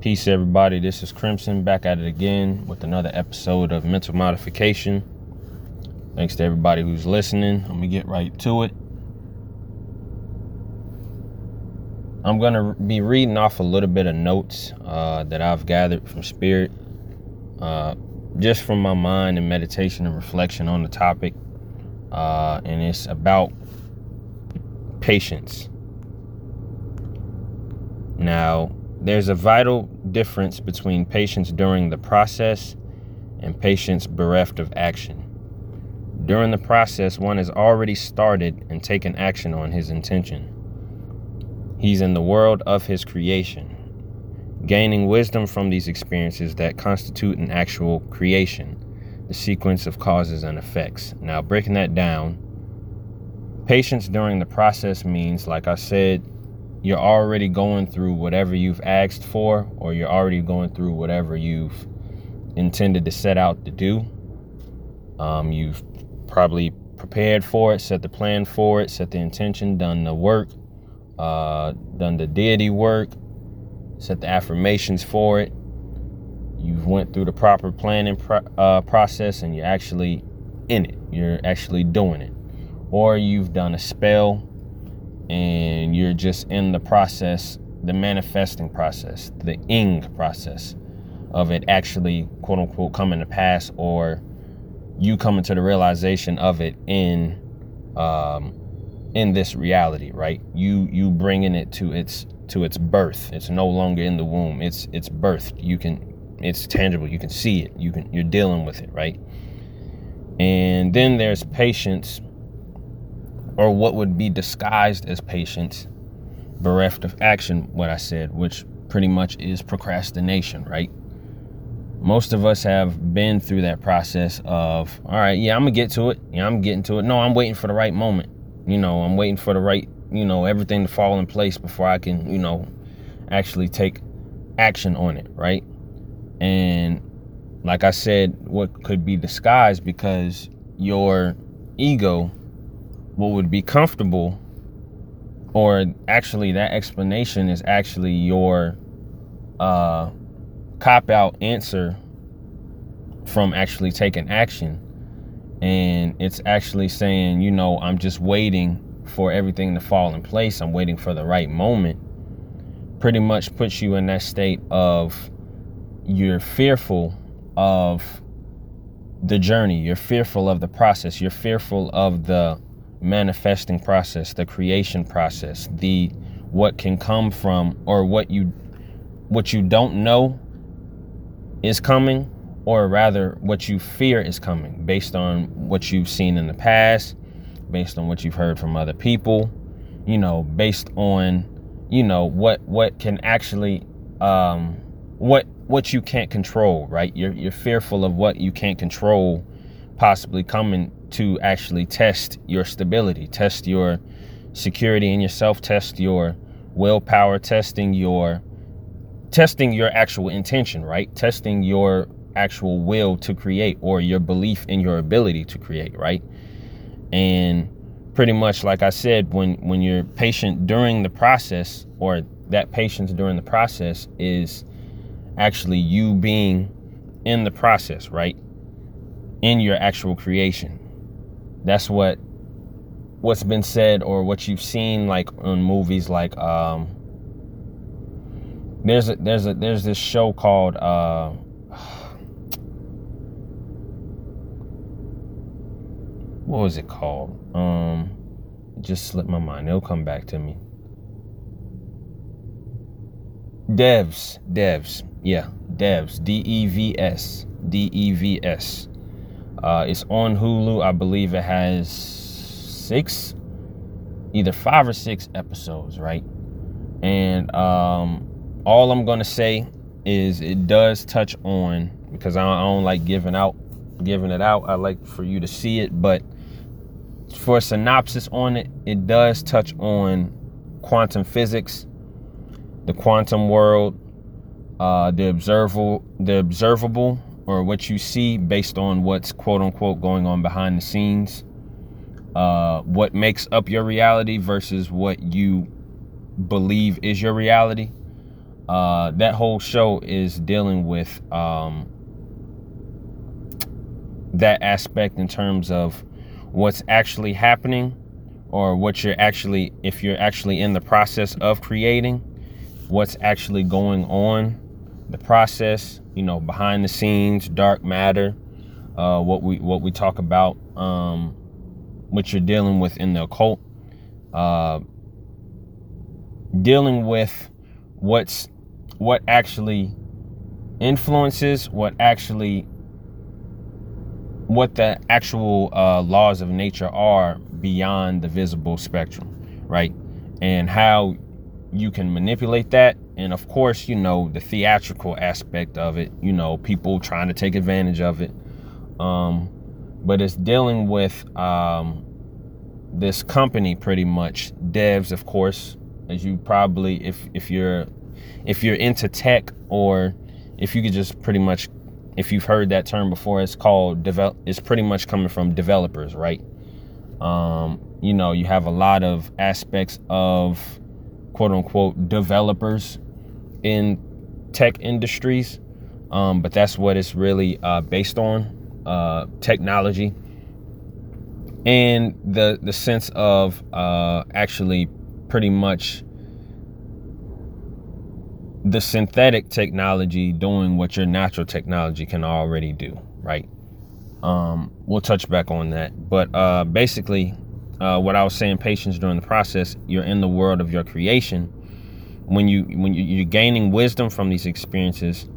Peace, everybody. This is Crimson back at it again with another episode of Mental Modification. Thanks to everybody who's listening. I'm gonna get right to it. I'm gonna be reading off a little bit of notes uh, that I've gathered from Spirit, uh, just from my mind and meditation and reflection on the topic. Uh, and it's about patience. Now, there's a vital difference between patience during the process and patience bereft of action. During the process, one has already started and taken action on his intention. He's in the world of his creation, gaining wisdom from these experiences that constitute an actual creation, the sequence of causes and effects. Now, breaking that down, patience during the process means, like I said, you're already going through whatever you've asked for, or you're already going through whatever you've intended to set out to do. Um, you've probably prepared for it, set the plan for it, set the intention, done the work, uh, done the deity work, set the affirmations for it. You've went through the proper planning pro- uh, process, and you're actually in it. You're actually doing it, or you've done a spell and you're just in the process, the manifesting process, the ing process of it actually quote unquote coming to pass or you coming to the realization of it in um in this reality right? You you bringing it to its to its birth. It's no longer in the womb. It's it's birthed. You can it's tangible. You can see it. You can you're dealing with it right? And then there's patience or what would be disguised as patience, bereft of action, what I said, which pretty much is procrastination, right? Most of us have been through that process of, all right, yeah, I'm gonna get to it. Yeah, I'm getting to it. No, I'm waiting for the right moment. You know, I'm waiting for the right, you know, everything to fall in place before I can, you know, actually take action on it, right? And like I said, what could be disguised because your ego what would be comfortable or actually that explanation is actually your uh, cop out answer from actually taking action. And it's actually saying you know i'm just waiting for everything to fall in place. I'm waiting for the right moment. Pretty much puts you in that state of you're fearful of the journey. You're fearful of the process. You're fearful of the manifesting process, the creation process, the what can come from or what you what you don't know is coming or rather what you fear is coming based on what you've seen in the past, based on what you've heard from other people, you know, based on you know what what can actually um what what you can't control, right? You're you're fearful of what you can't control possibly coming to actually test your stability, test your security in yourself, test your willpower, testing your testing your actual intention, right? Testing your actual will to create or your belief in your ability to create, right? And pretty much like I said, when when you're patient during the process or that patience during the process is actually you being in the process, right? In your actual creation that's what what's been said or what you've seen like in movies like um there's a there's a there's this show called uh what was it called? Um just slipped my mind. It'll come back to me. Devs devs yeah devs d-e-v-s d-e-v-s uh, it's on Hulu. I believe it has six, either five or six episodes, right? And um, all I'm gonna say is it does touch on because I don't, I don't like giving out giving it out. I like for you to see it, but for a synopsis on it, it does touch on quantum physics, the quantum world, uh, the observable, the observable or what you see based on what's quote unquote going on behind the scenes, uh, what makes up your reality versus what you believe is your reality. uh, that whole show is dealing with um, that aspect in terms of what's actually happening or what you're actually if you're actually in the process of creating what's actually going on the process you know behind the scenes dark matter uh, what we what we talk about um, what you're dealing with in the occult uh, dealing with what's what actually influences what actually what the actual uh, laws of nature are beyond the visible spectrum right? And how you can manipulate that and of course you know the theatrical aspect of it you know people trying to take advantage of it. Um but it's dealing with um this company pretty much. Devs of course as you probably if if you're if you're into tech or if you could just pretty much if you've heard that term before it's called develop it's pretty much coming from developers right? Um, you know you have a lot of aspects of quote unquote developers in tech industries um, but that's what it's really uh, based on uh, technology and the the sense of uh, actually pretty much the synthetic technology doing what your natural technology can already do, right? Um, we'll touch back on that. But uh, basically, uh, what I was saying, patience during the process, you're in the world of your creation. When you when you, are gaining wisdom from these experiences,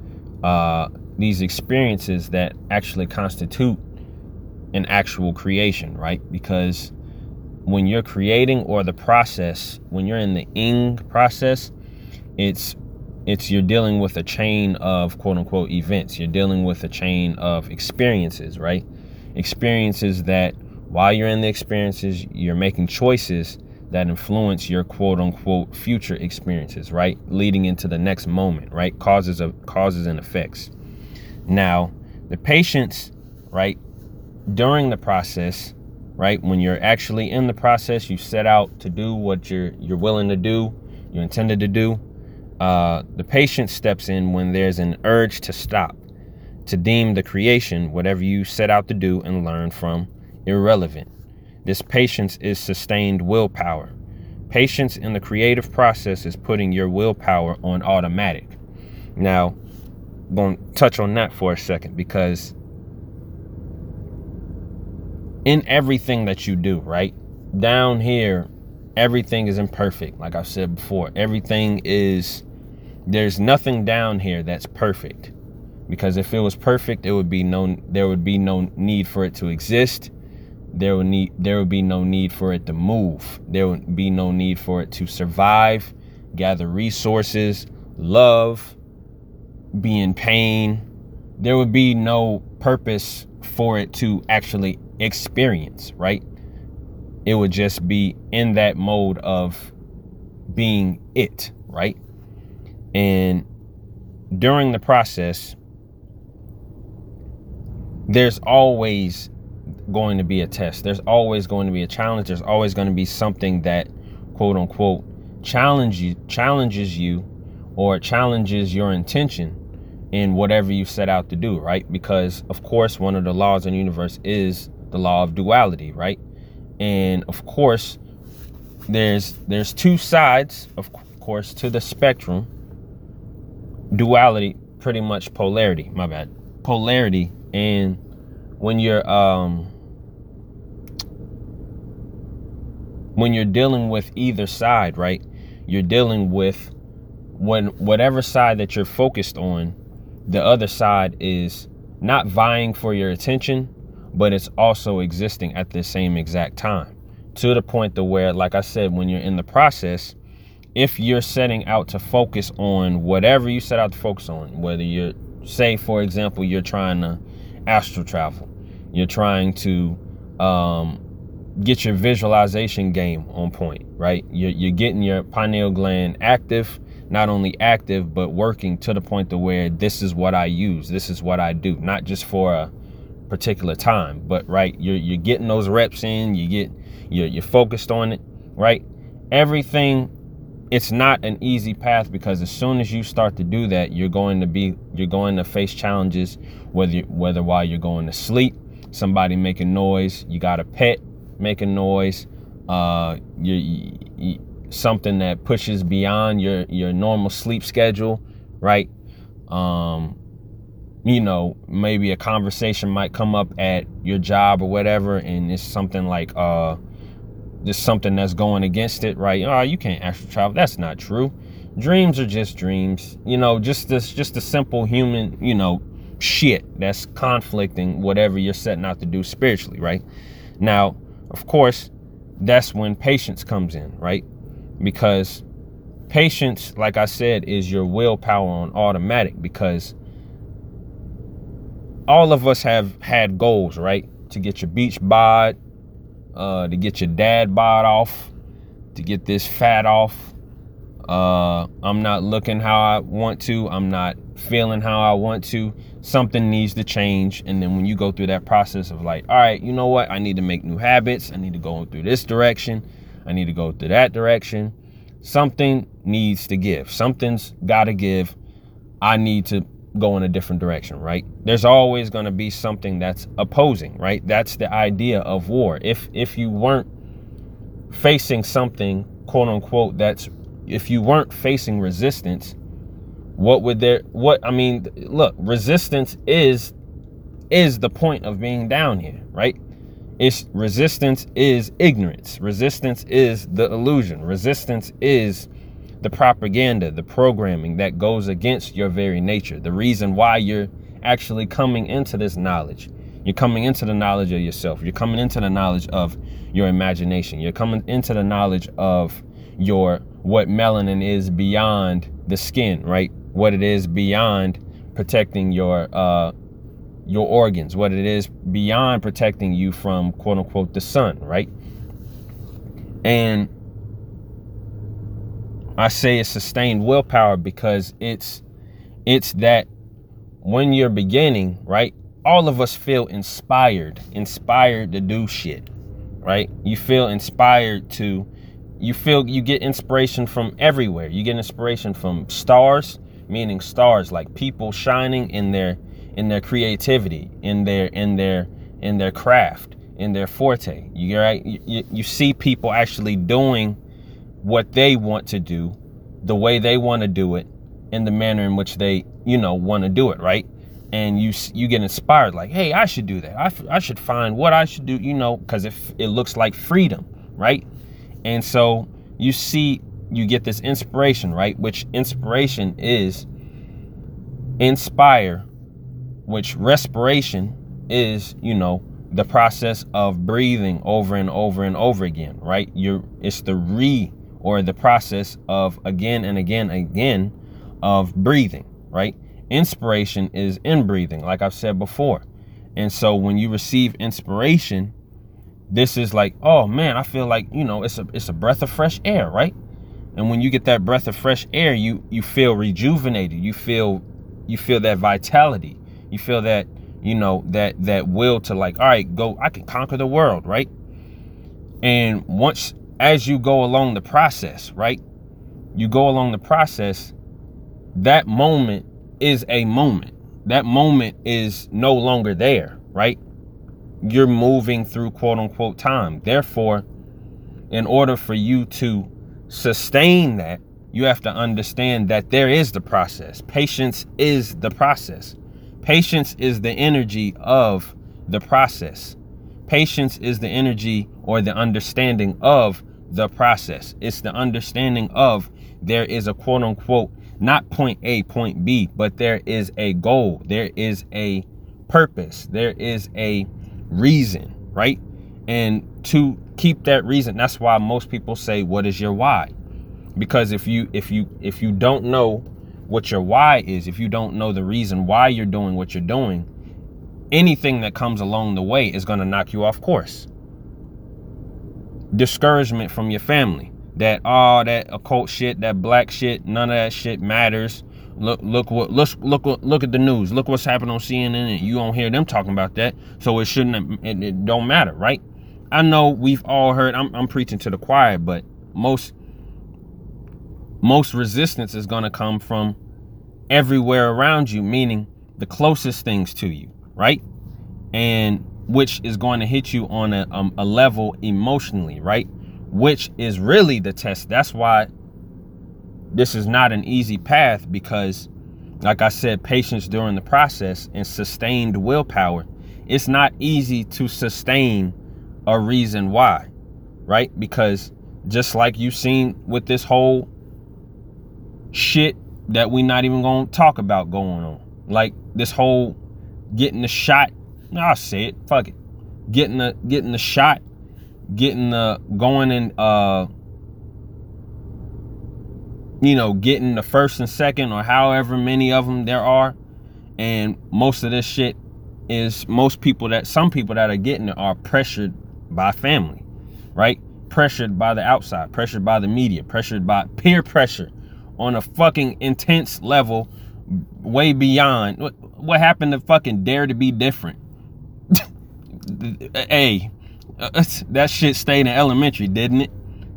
uh, these experiences that actually constitute an actual creation, right? Because when you're creating or the process, when you're in the ing process, it's it's you're dealing with a chain of quote unquote events. You're dealing with a chain of experiences, right? Experiences that while you're in the experiences, you're making choices that influence your quote unquote future experiences, right? Leading into the next moment, right? Causes of causes and effects. Now, the patience, right, during the process, right, when you're actually in the process, you set out to do what you're you're willing to do, you intended to do uh, the patient steps in when there's an urge to stop, to deem the creation, whatever you set out to do and learn from, irrelevant. This patience is sustained willpower. Patience in the creative process is putting your willpower on automatic. Now, I'm going to touch on that for a second because in everything that you do, right? Down here, everything is imperfect. Like I've said before, everything is there's nothing down here that's perfect because if it was perfect it would be no there would be no need for it to exist there would need there would be no need for it to move. There would be no need for it to survive gather resources love be in pain. There would be no purpose for it to actually experience right? It would just be in that mode of being it right? And during the process, there's always going to be a test. There's always going to be a challenge. There's always going to be something that quote unquote challenge you, challenges you or challenges your intention in whatever you set out to do, right? Because of course one of the laws in the universe is the law of duality, right? And of course there's there's two sides of course to the spectrum duality, pretty much polarity. My bad. Polarity, and when you're um when you're dealing with either side, right? You're dealing with when whatever side that you're focused on, the other side is not vying for your attention, but it's also existing at the same exact time. To the point to where, like I said, when you're in the process, if you're setting out to focus on whatever you set out to focus on, whether you're, say, for example, you're trying to astral travel, you're trying to um, get your visualization game on point, right? You're, you're getting your pineal gland active, not only active, but working to the point to where this is what I use, this is what I do, not just for a particular time, but right, you're, you're getting those reps in, you get, you're, you're focused on it, right? Everything it's not an easy path because as soon as you start to do that, you're going to be you're going to face challenges whether whether while you're going to sleep, somebody making noise, you got a pet making noise, uh, you, you something that pushes beyond your your normal sleep schedule, right? Um, you know, maybe a conversation might come up at your job or whatever, and it's something like uh just something that's going against it, right? Oh, you can't astral travel. That's not true. Dreams are just dreams. You know, just this just a simple human, you know, shit that's conflicting whatever you're setting out to do spiritually, right? Now, of course, that's when patience comes in, right? Because patience, like I said, is your willpower on automatic because all of us have had goals, right? To get your beach bod, uh, to get your dad bod off, to get this fat off. Uh, I'm not looking how I want to. I'm not feeling how I want to. Something needs to change. And then when you go through that process of like, all right, you know what? I need to make new habits. I need to go through this direction. I need to go through that direction. Something needs to give. Something's got to give. I need to go in a different direction, right? There's always going to be something that's opposing, right? That's the idea of war. If if you weren't facing something, quote unquote, that's if you weren't facing resistance, what would there what I mean, look, resistance is is the point of being down here, right? It's resistance is ignorance. Resistance is the illusion. Resistance is the propaganda, the programming that goes against your very nature, the reason why you're actually coming into this knowledge. You're coming into the knowledge of yourself. You're coming into the knowledge of your imagination. You're coming into the knowledge of your what melanin is beyond the skin, right? What it is beyond protecting your uh your organs, what it is beyond protecting you from quote unquote the sun, right? And I say it's sustained willpower because it's it's that when you're beginning, right? All of us feel inspired, inspired to do shit, right? You feel inspired to you feel you get inspiration from everywhere. You get inspiration from stars, meaning stars like people shining in their in their creativity, in their in their in their craft, in their forte. You right? You, you see people actually doing what they want to do, the way they want to do it, in the manner in which they, you know, want to do it, right? And you you get inspired, like, hey, I should do that. I, I should find what I should do, you know, because it it looks like freedom, right? And so you see, you get this inspiration, right? Which inspiration is inspire, which respiration is, you know, the process of breathing over and over and over again, right? You're it's the re or the process of again and again again of breathing, right? Inspiration is in breathing, like I've said before. And so when you receive inspiration, this is like, oh man, I feel like, you know, it's a it's a breath of fresh air, right? And when you get that breath of fresh air, you you feel rejuvenated. You feel you feel that vitality. You feel that, you know, that that will to like, all right, go, I can conquer the world, right? And once as you go along the process, right? You go along the process, that moment is a moment. That moment is no longer there, right? You're moving through quote unquote time. Therefore, in order for you to sustain that, you have to understand that there is the process. Patience is the process. Patience is the energy of the process. Patience is the energy or the understanding of the process. It's the understanding of there is a quote unquote, not point A, point B, but there is a goal. There is a purpose. There is a reason, right? And to keep that reason, that's why most people say, what is your why? Because if you if you if you don't know what your why is, if you don't know the reason why you're doing what you're doing, anything that comes along the way is going to knock you off course discouragement from your family that all oh, that occult shit, that black shit, none of that shit matters. Look, look what look look look at the news. Look what's happening on CNN, and you don't hear them talking about that. So it shouldn't. It, it don't matter, right? I know we've all heard. I'm I'm preaching to the choir, but most most resistance is going to come from everywhere around you, meaning the closest things to you, right? And which is going to hit you on a, um, a level emotionally, right? Which is really the test. That's why this is not an easy path because, like I said, patience during the process and sustained willpower. It's not easy to sustain a reason why, right? Because just like you've seen with this whole shit that we not even gonna talk about going on. Like this whole getting the shot. I'll say it. Fuck it. Getting the getting the shot, getting the going and uh you know, getting the first and second or however many of them there are. And most of this shit is most people that some people that are getting it are pressured by family, right? Pressured by the outside, pressured by the media, pressured by peer pressure on a fucking intense level way beyond. What, what happened to fucking dare to be different? Hey that shit stayed in elementary didn't it?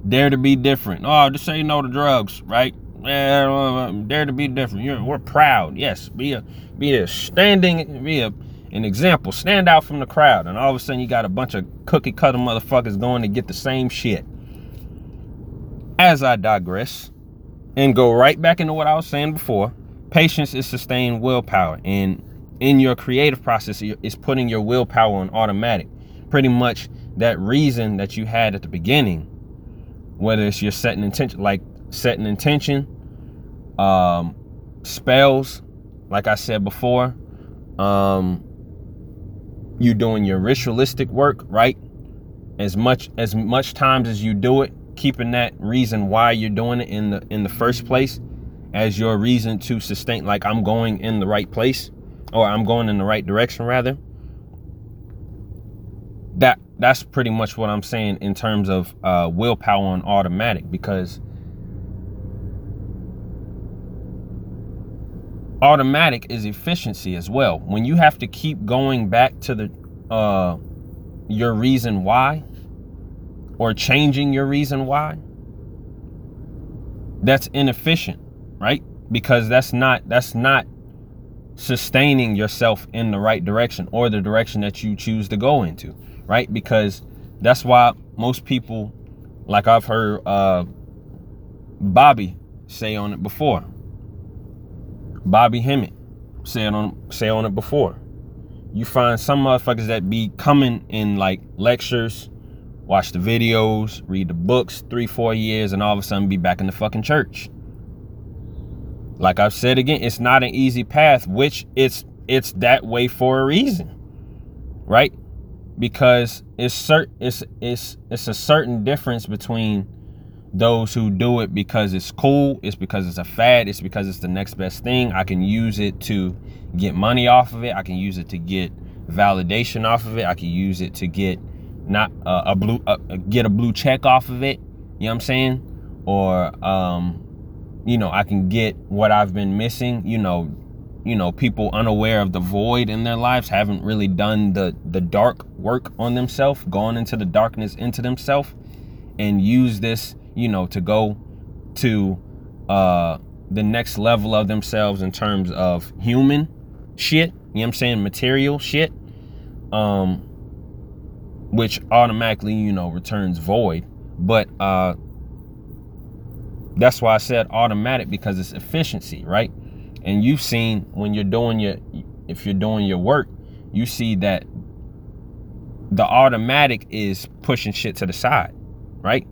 Dare to be different. Oh just say no to drugs right? Yeah, dare to be different. You're, we're proud. Yes be a be a standing be a an example stand out from the crowd and all of a sudden you got a bunch of cookie cutter motherfuckers going to get the same shit as i digress and go right back into what I was saying before. Patience is sustained willpower. And in your creative process, it's putting your willpower on automatic. Pretty much that reason that you had at the beginning, whether it's your setting intention, like setting intention, um, spells, like I said before, um, you doing your ritualistic work, right? As much as much times as you do it, keeping that reason why you're doing it in the in the first place as your reason to sustain like I'm going in the right place or I'm going in the right direction rather that that's pretty much what I'm saying in terms of uh, willpower on automatic because automatic is efficiency as well when you have to keep going back to the uh, your reason why or changing your reason why, that's inefficient, right? Because that's not that's not sustaining yourself in the right direction or the direction that you choose to go into, right? Because that's why most people, like I've heard uh, Bobby say on it before, Bobby Hemmitt say on say on it before. You find some motherfuckers that be coming in like lectures watch the videos, read the books, three, four years, and all of a sudden be back in the fucking church. Like I've said again, it's not an easy path, which it's it's that way for a reason. Right? Because it's cert it's it's it's a certain difference between those who do it because it's cool, it's because it's a fad, it's because it's the next best thing. I can use it to get money off of it. I can use it to get validation off of it. I can use it to get not uh, a blue uh, get a blue check off of it you know what i'm saying or um you know i can get what i've been missing you know you know people unaware of the void in their lives haven't really done the the dark work on themselves gone into the darkness into themselves and use this you know to go to uh the next level of themselves in terms of human shit you know what i'm saying material shit um which automatically, you know, returns void. But uh, that's why I said automatic because it's efficiency, right? And you've seen when you're doing your, if you're doing your work, you see that the automatic is pushing shit to the side, right?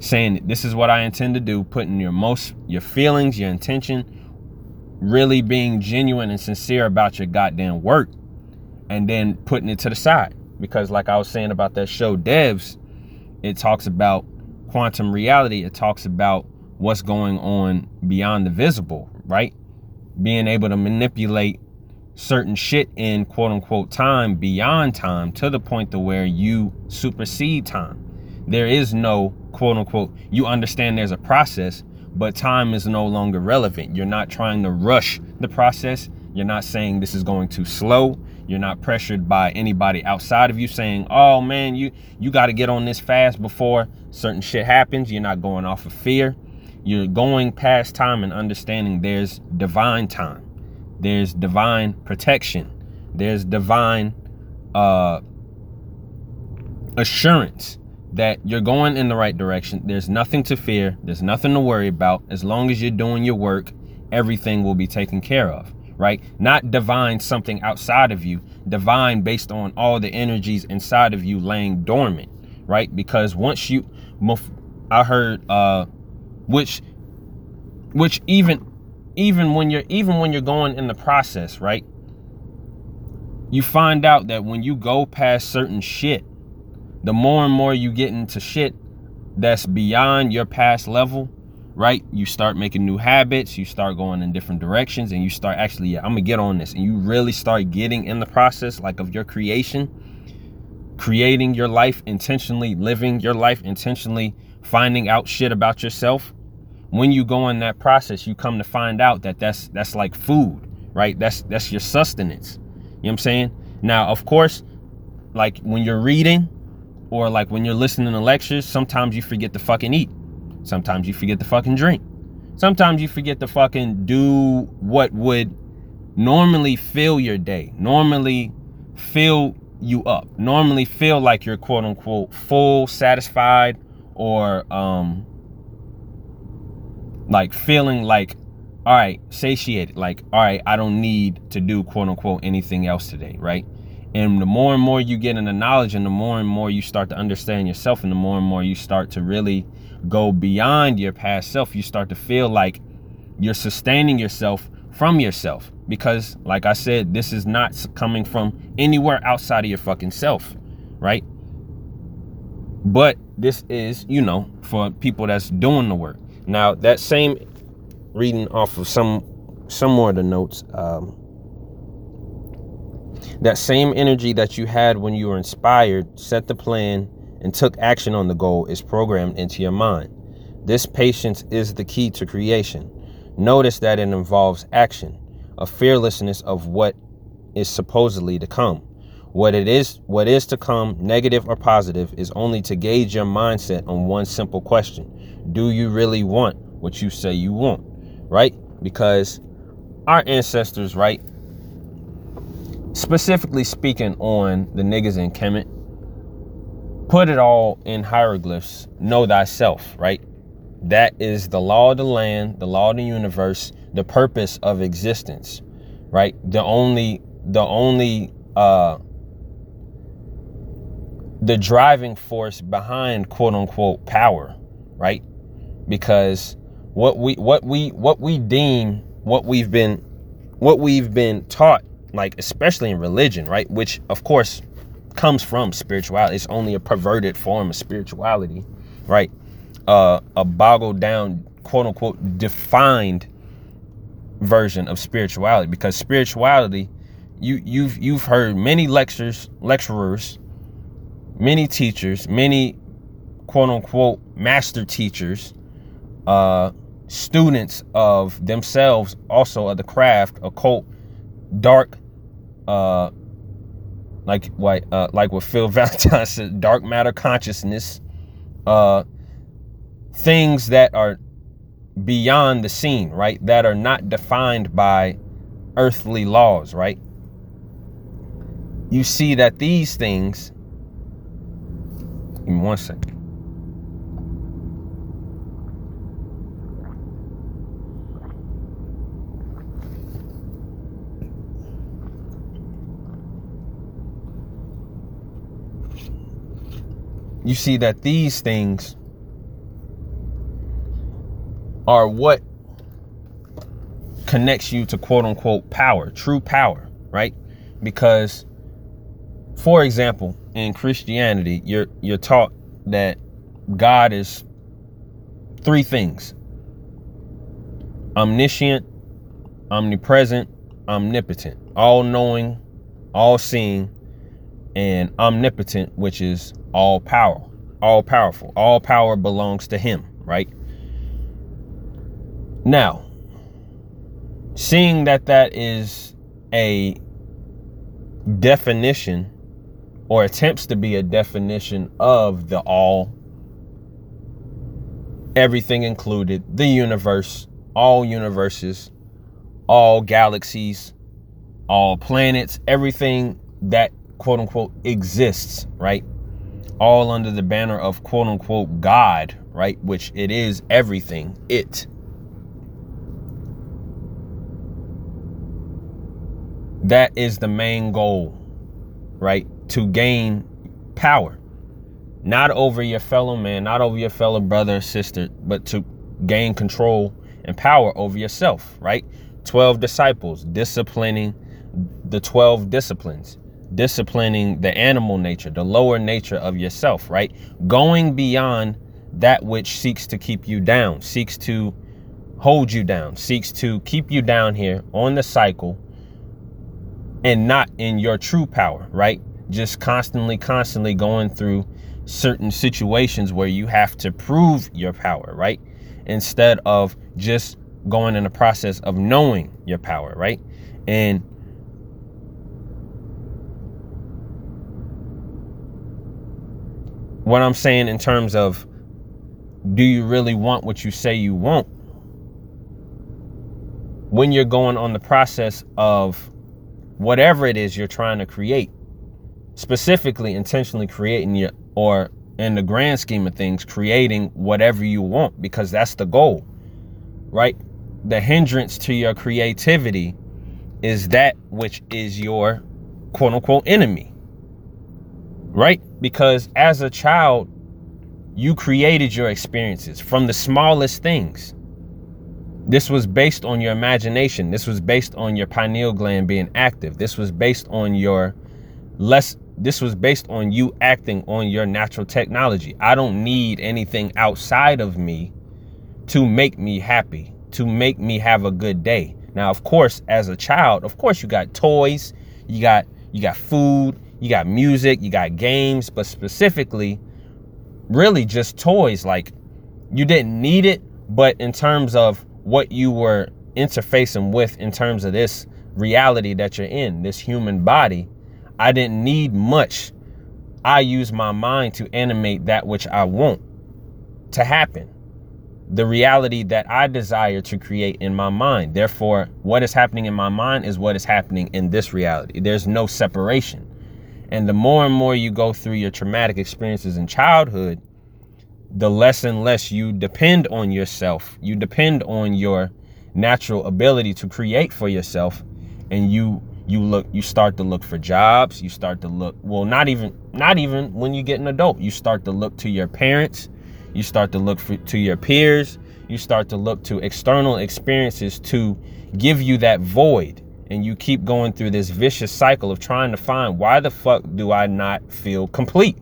Saying this is what I intend to do, putting your most, your feelings, your intention, really being genuine and sincere about your goddamn work, and then putting it to the side because like I was saying about that show Devs, it talks about quantum reality. It talks about what's going on beyond the visible, right? Being able to manipulate certain shit in quote unquote time beyond time to the point to where you supersede time. There is no quote unquote, you understand there's a process, but time is no longer relevant. You're not trying to rush the process. You're not saying this is going too slow. You're not pressured by anybody outside of you saying, "Oh man, you you got to get on this fast before certain shit happens." You're not going off of fear. You're going past time and understanding there's divine time. There's divine protection. There's divine uh assurance that you're going in the right direction. There's nothing to fear. There's nothing to worry about. As long as you're doing your work, everything will be taken care of, right? Not divine something outside of you, divine based on all the energies inside of you laying dormant, right? Because once you, I heard, uh, which, which even, even when you're, even when you're going in the process, right? You find out that when you go past certain shit, the more and more you get into shit that's beyond your past level, right? You start making new habits, you start going in different directions, and you start actually, yeah, I'm gonna get on this. And you really start getting in the process, like of your creation, creating your life intentionally, living your life intentionally, finding out shit about yourself. When you go in that process, you come to find out that that's that's like food, right? That's that's your sustenance. You know what I'm saying? Now, of course, like when you're reading, or like when you're listening to lectures, sometimes you forget to fucking eat. Sometimes you forget to fucking drink. Sometimes you forget to fucking do what would normally fill your day, normally fill you up, normally feel like you're quote unquote full, satisfied, or um like feeling like all right, satiated, like all right, I don't need to do quote unquote anything else today, right? And the more and more you get into knowledge and the more and more you start to understand yourself and the more and more you start to really go beyond your past self, you start to feel like you're sustaining yourself from yourself. Because, like I said, this is not coming from anywhere outside of your fucking self, right? But this is, you know, for people that's doing the work. Now, that same reading off of some some more of the notes, um, that same energy that you had when you were inspired, set the plan, and took action on the goal is programmed into your mind. This patience is the key to creation. Notice that it involves action, a fearlessness of what is supposedly to come. What it is, what is to come, negative or positive, is only to gauge your mindset on one simple question. Do you really want what you say you want? Right? Because our ancestors, right, specifically speaking on the niggas in Kemet, put it all in hieroglyphs. Know thyself, right? That is the law of the land, the law of the universe, the purpose of existence, right? The only, the only, uh, the driving force behind quote unquote power, right? Because what we, what we, what we deem, what we've been, what we've been taught like especially in religion, right? Which of course comes from spirituality. It's only a perverted form of spirituality, right? Uh, a boggled down, quote unquote, defined version of spirituality. Because spirituality, you you've you've heard many lectures, lecturers, many teachers, many quote unquote master teachers, uh, students of themselves, also of the craft, occult, dark uh, like what uh, like what Phil Valentine said, dark matter consciousness, uh, things that are beyond the scene, right? That are not defined by earthly laws, right? You see that these things. Give me one second. You see that these things are what connects you to quote unquote power, true power, right? Because for example, in Christianity, you're you're taught that God is three things. Omniscient, omnipresent, omnipotent, all knowing, all seeing, and omnipotent, which is all power, all powerful. All power belongs to him, right? Now, seeing that that is a definition or attempts to be a definition of the all everything included, the universe, all universes, all galaxies, all planets, everything that quote unquote exists, right? All under the banner of quote unquote God, right? Which it is everything, it. That is the main goal, right? To gain power. Not over your fellow man, not over your fellow brother or sister, but to gain control and power over yourself, right? 12 disciples, disciplining the 12 disciplines, disciplining the animal nature, the lower nature of yourself, right? Going beyond that which seeks to keep you down, seeks to hold you down, seeks to keep you down here on the cycle and not in your true power, right? Just constantly, constantly going through certain situations where you have to prove your power, right? Instead of just going in the process of knowing your power, right? And what I'm saying in terms of do you really want what you say you want? When you're going on the process of whatever it is you're trying to create, specifically intentionally creating your or in the grand scheme of things, creating whatever you want because that's the goal, right? The hindrance to your creativity is that which is your quote unquote enemy, right? Because as a child, you created your experiences from the smallest things. This was based on your imagination. This was based on your pineal gland being active. This was based on your less this was based on you acting on your natural technology. I don't need anything outside of me to make me happy, to make me have a good day. Now, of course, as a child, of course you got toys, you got you got food, you got music, you got games, but specifically really just toys like you didn't need it, but in terms of what you were interfacing with in terms of this reality that you're in, this human body, I didn't need much. I use my mind to animate that which I want to happen. The reality that I desire to create in my mind. Therefore, what is happening in my mind is what is happening in this reality. There's no separation. And the more and more you go through your traumatic experiences in childhood, the less and less you depend on yourself. You depend on your natural ability to create for yourself. And you you look you start to look for jobs. You start to look well not even not even when you get an adult. You start to look to your parents. You start to look for, to your peers. You start to look to external experiences to give you that void and you keep going through this vicious cycle of trying to find why the fuck do i not feel complete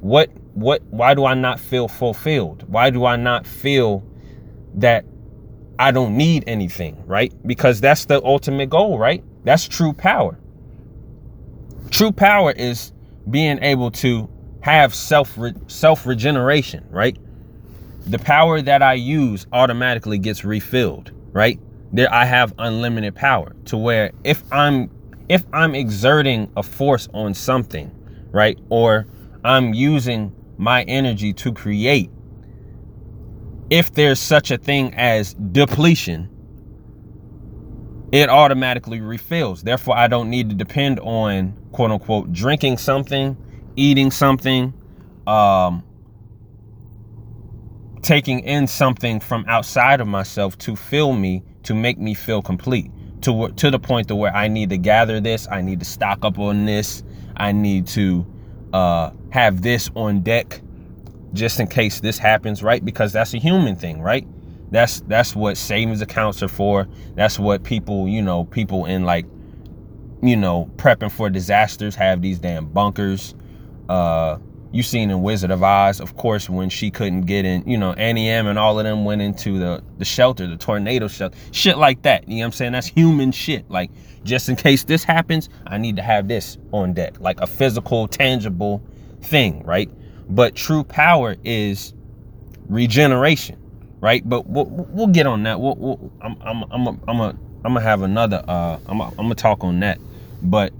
what what why do i not feel fulfilled why do i not feel that i don't need anything right because that's the ultimate goal right that's true power. True power is being able to have self self regeneration, right? The power that I use automatically gets refilled, right? There I have unlimited power to where if I'm if I'm exerting a force on something, right? Or I'm using my energy to create if there's such a thing as depletion, it automatically refills. Therefore, I don't need to depend on quote unquote drinking something, eating something, um, taking in something from outside of myself to fill me, to make me feel complete. To, to the point to where I need to gather this, I need to stock up on this, I need to uh, have this on deck just in case this happens, right? Because that's a human thing, right? That's that's what savings accounts are for. That's what people, you know, people in like, you know, prepping for disasters have these damn bunkers. Uh you seen in Wizard of Oz, of course, when she couldn't get in, you know, Auntie Em and all of them went into the, the shelter, the tornado shelter, shit like that. You know what I'm saying? That's human shit. Like, just in case this happens, I need to have this on deck, like a physical, tangible thing, right? But true power is regeneration right? But we'll, we'll get on that. We'll, we'll, I'm I'm I'm a, I'm a, I'm gonna have another. Uh, I'm a, I'm gonna talk on that. But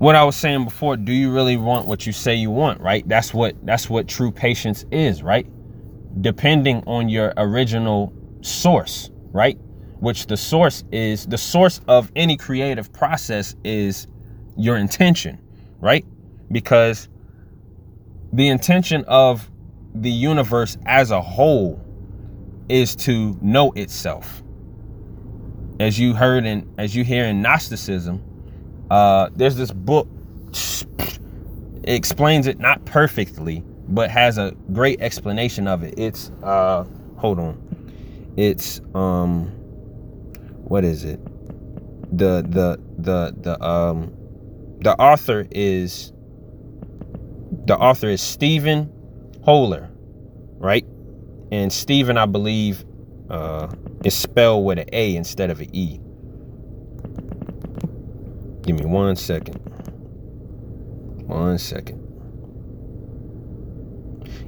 what I was saying before, do you really want what you say you want? Right? That's what that's what true patience is, right? depending on your original source, right? Which the source is the source of any creative process is your intention, right? Because the intention of the universe as a whole is to know itself. As you heard in as you hear in Gnosticism, uh, there's this book. It explains it not perfectly, but has a great explanation of it. It's uh, hold on, it's um, what is it? The the the the um, the author is the author is Stephan Hoeller, right? And Stephen, I believe, uh, is spelled with an A instead of an E. Give me one second. One second.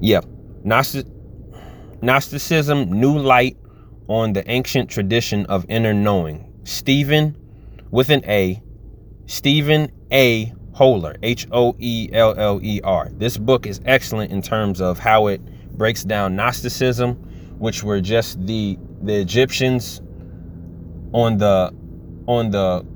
Yep. Gnostic, Gnosticism, new light on the ancient tradition of inner knowing. Stephen with an A. Stephan A. Hoeller, H O E L L E R. This book is excellent in terms of how it breaks down Gnosticism, which were just the the Egyptians on the on the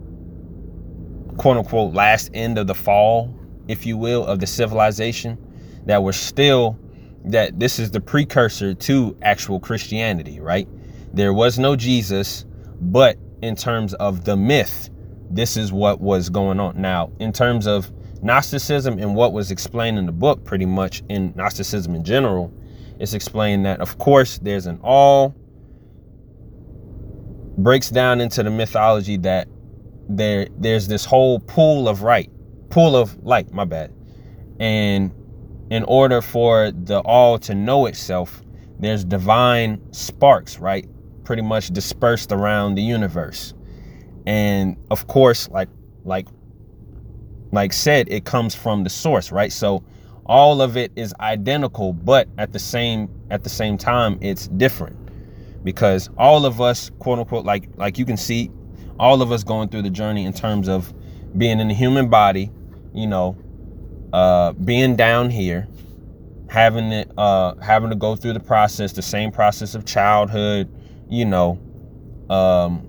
quote unquote last end of the fall, if you will, of the civilization that were still that this is the precursor to actual Christianity, right? There was no Jesus, but in terms of the myth, this is what was going on. Now, in terms of Gnosticism and what was explained in the book, pretty much in Gnosticism in general, it's explained that, of course, there's an all breaks down into the mythology that there there's this whole pool of right, pool of light, my bad. And in order for the all to know itself, there's divine sparks, right? Pretty much dispersed around the universe. And of course, like like like said, it comes from the source, right? So all of it is identical, but at the same at the same time, it's different. Because all of us, quote unquote, like like you can see, all of us going through the journey in terms of being in the human body, you know, uh, being down here, having it, uh, having to go through the process, the same process of childhood, you know, um,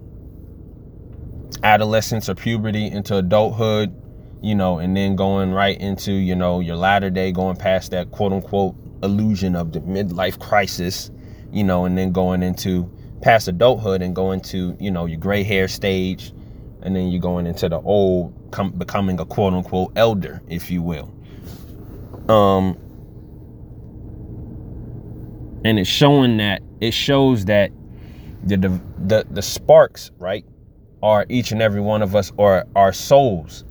adolescence or puberty into adulthood, you know, and then going right into, you know, your latter day, going past that quote unquote illusion of the midlife crisis, you know, and then going into past adulthood and going to, you know, your gray hair stage, and then you're going into the old, com- becoming a quote unquote elder, if you will. Um, and it's showing that it shows that the the the sparks, right, are each and every one of us, or our souls,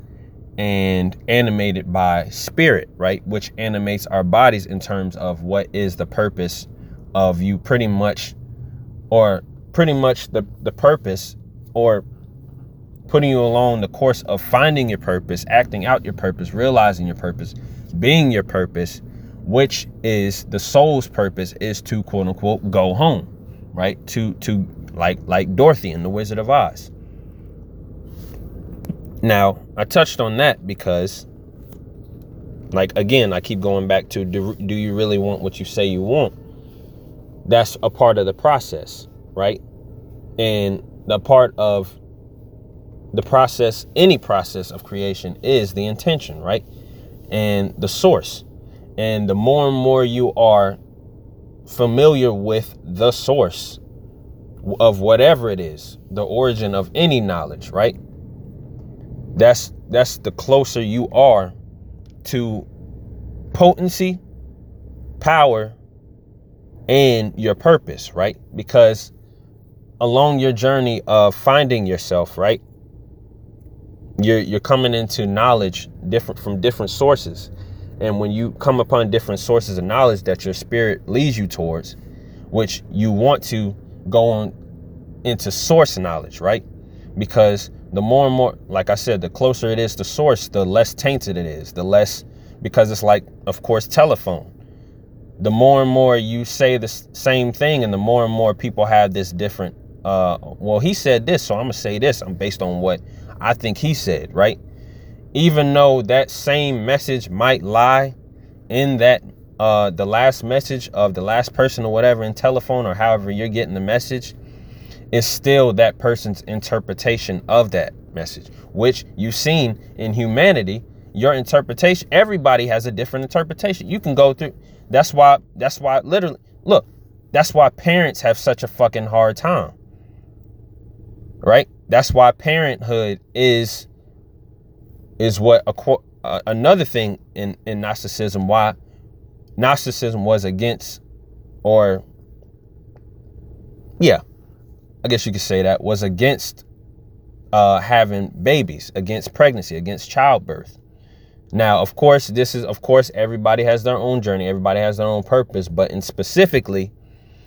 and animated by spirit, right, which animates our bodies in terms of what is the purpose of you, pretty much, or pretty much the the purpose, or putting you along the course of finding your purpose, acting out your purpose, realizing your purpose, being your purpose, which is the soul's purpose is to quote unquote go home, right? To to like like Dorothy in The Wizard of Oz. Now, I touched on that because like again, I keep going back to do, do you really want what you say you want? That's a part of the process, right? And the part of the process, any process of creation is the intention, right? And the source. And the more and more you are familiar with the source of whatever it is, the origin of any knowledge, right? That's that's the closer you are to potency, power, and your purpose, right? Because along your journey of finding yourself, right? You're you're coming into knowledge different from different sources. And when you come upon different sources of knowledge that your spirit leads you towards, which you want to go on into source knowledge, right? Because the more and more, like I said, the closer it is to source, the less tainted it is, the less, because it's like, of course, telephone. The more and more you say the same thing, and the more and more people have this different, uh, well, he said this, so I'm gonna say this. I'm based on what I think he said, right? even though that same message might lie in that uh, the last message of the last person or whatever in telephone or however you're getting the message is still that person's interpretation of that message, which you've seen in humanity. Your interpretation, everybody has a different interpretation. You can go through. That's why. That's why. Literally, look. That's why parents have such a fucking hard time. Right. That's why parenthood is is what uh, another thing in in Gnosticism. Why Gnosticism was against, or yeah, I guess you could say that was against uh, having babies, against pregnancy, against childbirth. Now, of course, this is of course everybody has their own journey, everybody has their own purpose, but in specifically,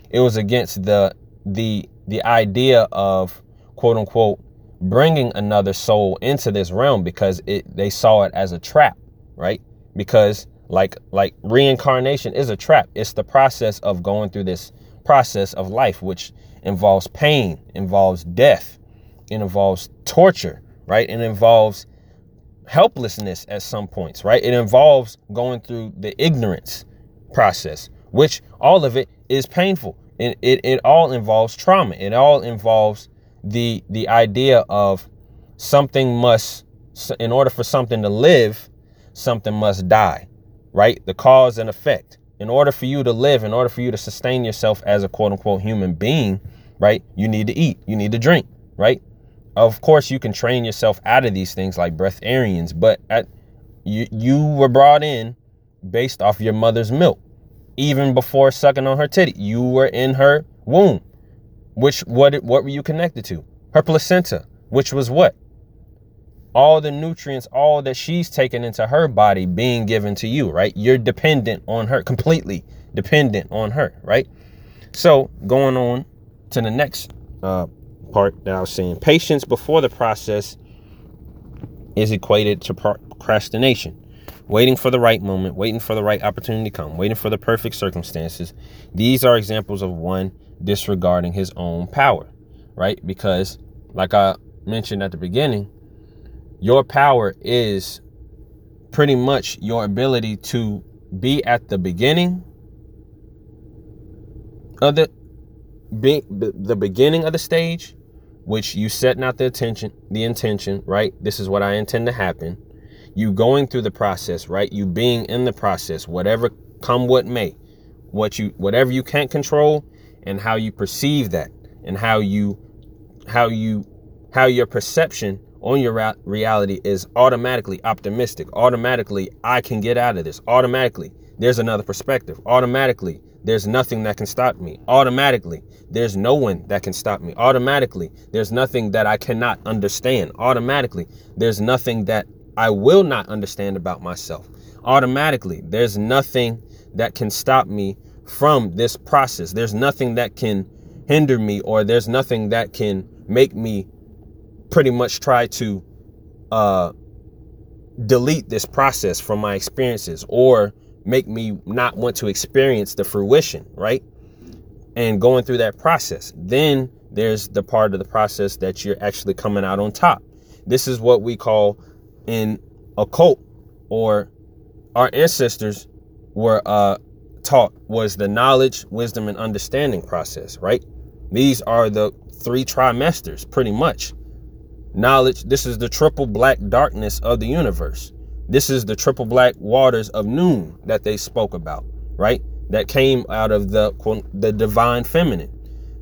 it was against the the the idea of quote unquote bringing another soul into this realm because it they saw it as a trap, right? Because like like reincarnation is a trap. It's the process of going through this process of life which involves pain, involves death, it involves torture, right? It involves helplessness at some points, right? It involves going through the ignorance process, which all of it is painful. It, it, it all involves trauma. It all involves the the idea of something must in order for something to live, something must die, right? The cause and effect. In order for you to live, in order for you to sustain yourself as a quote unquote human being, right? You need to eat, you need to drink, right? Of course, you can train yourself out of these things like breatharians, but at, you you were brought in based off your mother's milk. Even before sucking on her titty, you were in her womb. Which what what were you connected to? Her placenta, which was what? All the nutrients, all that she's taken into her body being given to you, right? You're dependent on her, completely dependent on her, right? So going on to the next uh, part that I was saying, patience before the process is equated to procrastination. Waiting for the right moment, waiting for the right opportunity to come, waiting for the perfect circumstances. These are examples of one disregarding his own power, right? Because, like I mentioned at the beginning, your power is pretty much your ability to be at the beginning of the be, the beginning of the stage which you setting out the attention the intention right? This is what i intend to happen. You going through the process right? You being in the process whatever come what may. What you whatever you can't control and how you perceive that and how you how you how your perception on your reality is automatically optimistic. Automatically i can get out of this. Automatically there's another perspective. Automatically there's nothing that can stop me. Automatically there's no one that can stop me. Automatically there's nothing that i cannot understand. Automatically there's nothing that i will not understand about myself. Automatically there's nothing that can stop me from this process. There's nothing that can hinder me, or there's nothing that can make me pretty much try to uh, delete this process from my experiences or make me not want to experience the fruition, right? And going through that process. Then there's the part of the process that you're actually coming out on top. This is what we call in occult or our ancestors were uh, taught was the knowledge, wisdom, and understanding process, right? These are the three trimesters, pretty much. Knowledge, this is the triple black darkness of the universe. This is the triple black waters of Nun that they spoke about, right? That came out of the the divine feminine.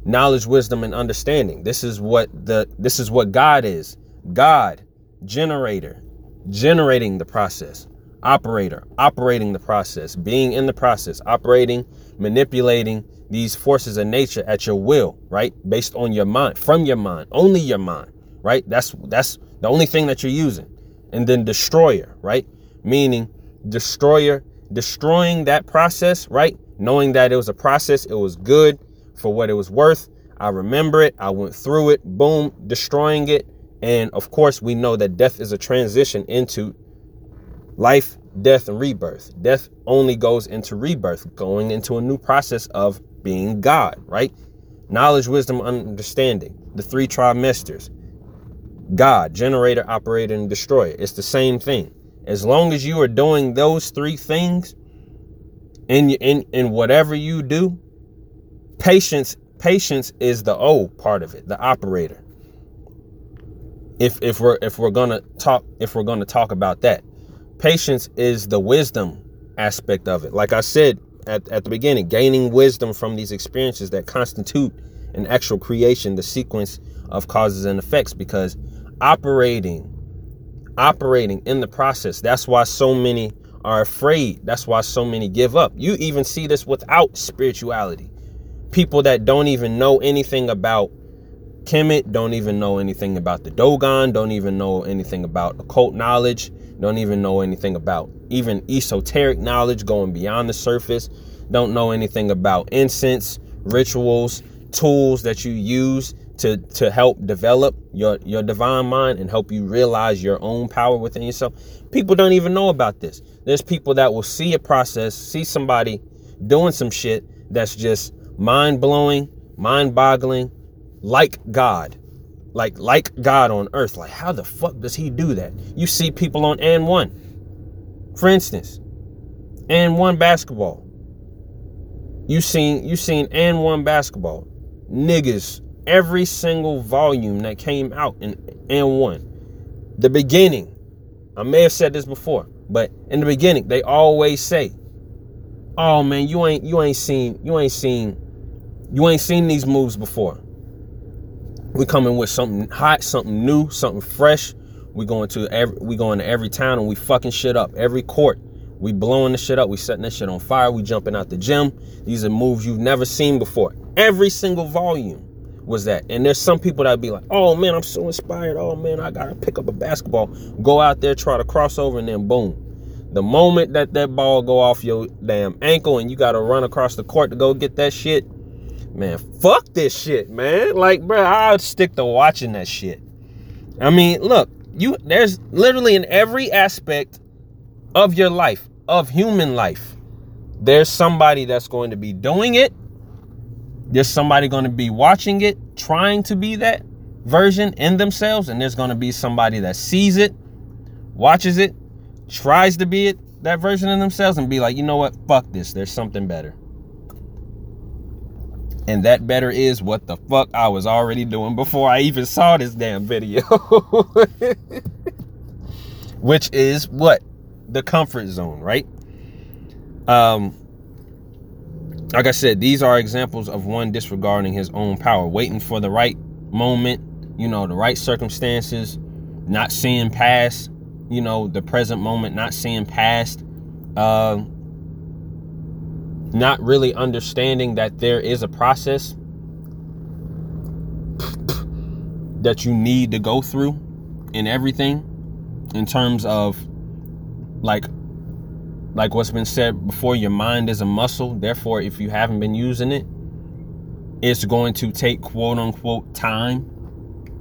Knowledge, wisdom, and understanding. This is what the this is what God is. God, generator, generating the process operator, operating the process, being in the process, operating, manipulating these forces of nature at your will, right? Based on your mind, from your mind, only your mind, right? That's that's the only thing that you're using. And then destroyer, right? Meaning destroyer, destroying that process, right? Knowing that it was a process, it was good for what it was worth. I remember it. I went through it. Boom, destroying it. And of course, we know that death is a transition into life, death, and rebirth. Death only goes into rebirth, going into a new process of being God, right? Knowledge, wisdom, understanding. The three trimesters. God, generator, operator, and destroyer. It's the same thing. As long as you are doing those three things, in in in whatever you do, patience patience is the O part of it, the operator. If if we're if we're gonna talk if we're gonna talk about that, patience is the wisdom aspect of it. Like I said at, at the beginning, gaining wisdom from these experiences that constitute an actual creation, the sequence of causes and effects, because operating operating in the process. That's why so many are afraid. That's why so many give up. You even see this without spirituality. People that don't even know anything about Kemet, don't even know anything about the Dogon, don't even know anything about occult knowledge, don't even know anything about even esoteric knowledge going beyond the surface, don't know anything about incense, rituals, tools that you use to to help develop your your divine mind and help you realize your own power within yourself. People don't even know about this. There's people that will see a process, see somebody doing some shit that's just mind-blowing, mind-boggling, like God. Like like God on earth. Like how the fuck does he do that? You see people on AND1. For instance, AND1 basketball. You seen you seen AND1 basketball. Niggas every single volume that came out in AND1. The beginning, I may have said this before, but in the beginning, they always say, "Oh man, you ain't you ain't seen you ain't seen you ain't seen these moves before. We coming with something hot, something new, something fresh. We going to every we going to every town and we fucking shit up. Every court, we blowing the shit up. We setting that shit on fire. We jumping out the gym. These are moves you've never seen before. Every single volume was that. And there's some people that be like, oh man, I'm so inspired. Oh man, I gotta pick up a basketball, go out there, try to cross over, and then boom. The moment that that ball go off your damn ankle and you gotta run across the court to go get that shit, man, fuck this shit, man. Like, bro, I'll stick to watching that shit. I mean, look, you there's literally in every aspect of your life, of human life, there's somebody that's going to be doing it there's somebody going to be watching it, trying to be that version in themselves, and there's going to be somebody that sees it, watches it, tries to be it that version of themselves, and be like, you know what, fuck this. There's something better. And that better is what the fuck I was already doing before I even saw this damn video. Which is what? The comfort zone, right? Um, like I said, these are examples of one disregarding his own power, waiting for the right moment, you know, the right circumstances, not seeing past, you know, the present moment, not seeing past, uh, not really understanding that there is a process that you need to go through in everything in terms of like like what's been said before, your mind is a muscle. Therefore, if you haven't been using it, it's going to take quote unquote time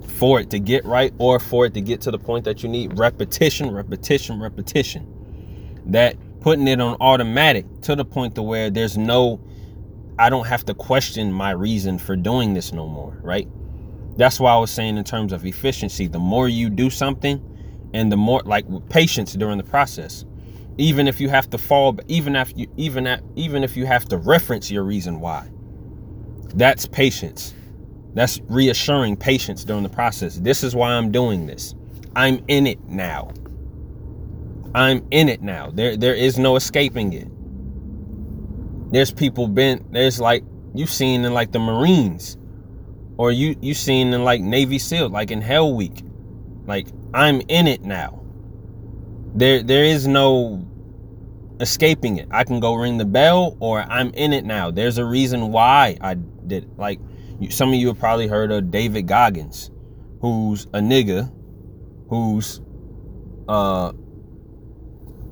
for it to get right or for it to get to the point that you need repetition, repetition, repetition. That putting it on automatic to the point to where there's no I don't have to question my reason for doing this no more, right? That's why I was saying in terms of efficiency, the more you do something and the more like patience during the process even if you have to fall even after you even at even if you have to reference your reason why. That's patience. That's reassuring patience during the process. This is why i'm doing this. I'm in it now. I'm in it now. There there is no escaping it. There's people been there's like you've seen in like the marines or you you seen in like navy seal like in hell week. Like i'm in it now. There there is no escaping it. I can go ring the bell or I'm in it now. There's a reason why I did like some of you have probably heard of David Goggins, who's a nigga who's uh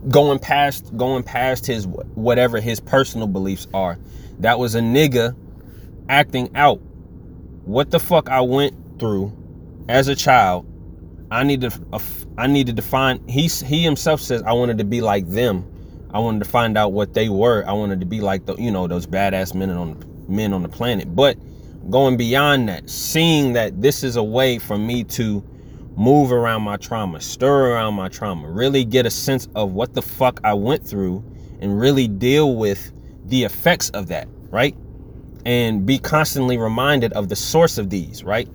going past going past his whatever his personal beliefs are. That was a nigga acting out what the fuck I went through as a child I needed I needed to find he he himself says I wanted to be like them. I wanted to find out what they were. I wanted to be like the you know those badass men on men on the planet. But going beyond that, seeing that this is a way for me to move around my trauma, stir around my trauma, really get a sense of what the fuck I went through and really deal with the effects of that, right? And be constantly reminded of the source of these, right?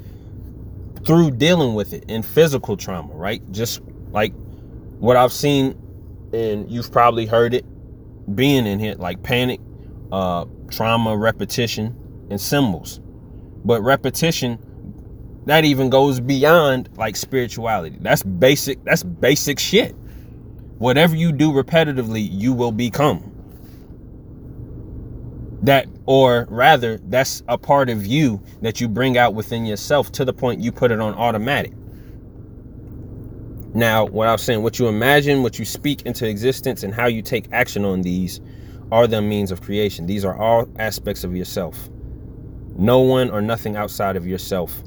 Through dealing with it in physical trauma, right? Just like what I've seen, and you've probably heard it being in here, like panic, uh, trauma, repetition, and symbols. But repetition, that even goes beyond like spirituality. That's basic, that's basic shit. Whatever you do repetitively, you will become. That, or rather, that's a part of you that you bring out within yourself to the point you put it on automatic. Now, what I was saying, what you imagine, what you speak into existence, and how you take action on these are the means of creation. These are all aspects of yourself. No one or nothing outside of yourself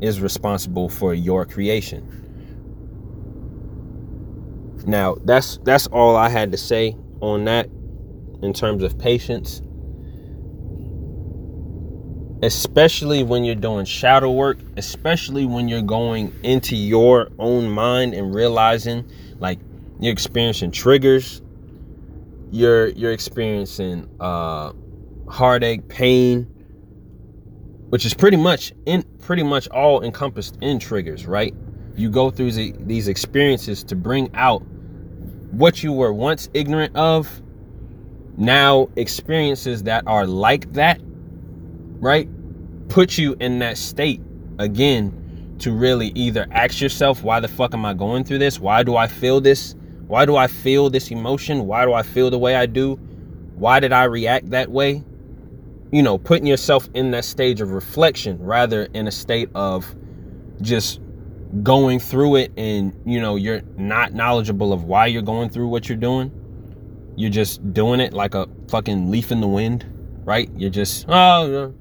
is responsible for your creation. Now, that's that's all I had to say on that in terms of patience. Especially when you're doing shadow work, especially when you're going into your own mind and realizing like you're experiencing triggers, you're you're experiencing uh heartache, pain, which is pretty much in pretty much all encompassed in triggers, right? You go through the, these experiences to bring out what you were once ignorant of, now experiences that are like that, right? Put you in that state again to really either ask yourself, why the fuck am I going through this? Why do I feel this? Why do I feel this emotion? Why do I feel the way I do? Why did I react that way? You know, putting yourself in that stage of reflection rather in a state of just going through it and, you know, you're not knowledgeable of why you're going through what you're doing. You're just doing it like a fucking leaf in the wind, right? You're just, oh,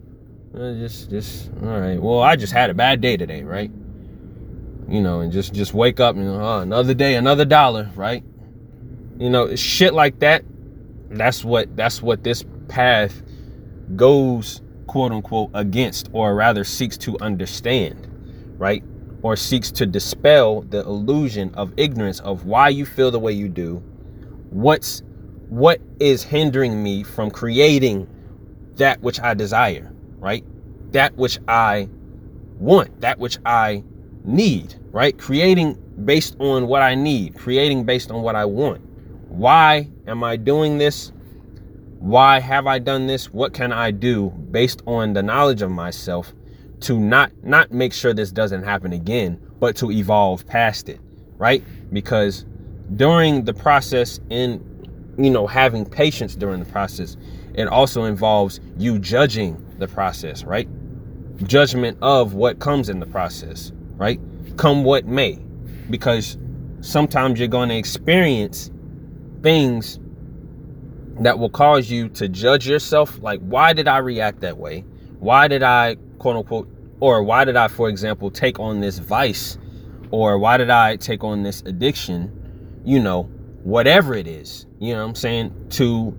Uh, just, just, all right. Well, I just had a bad day today, right? you know, and just just wake up and oh, another day, another dollar, right? You know, shit like that. That's what that's what this path goes quote unquote against, or rather seeks to understand, right? Or seeks to dispel the illusion of ignorance of why you feel the way you do, what's what is hindering me from creating that which I desire, right? That which I want, that which I need, right? Creating based on what I need, creating based on what I want. Why am I doing this? Why have I done this? What can I do based on the knowledge of myself to not not make sure this doesn't happen again, but to evolve past it, right? Because during the process in you know having patience during the process, it also involves you judging the process, right? Judgment of what comes in the process right? Come what may. Because sometimes you're going to experience things that will cause you to judge yourself like why did I react that way? Why did I quote unquote or why did I for example take on this vice or why did I take on this addiction? You know, whatever it is, you know what I'm saying, to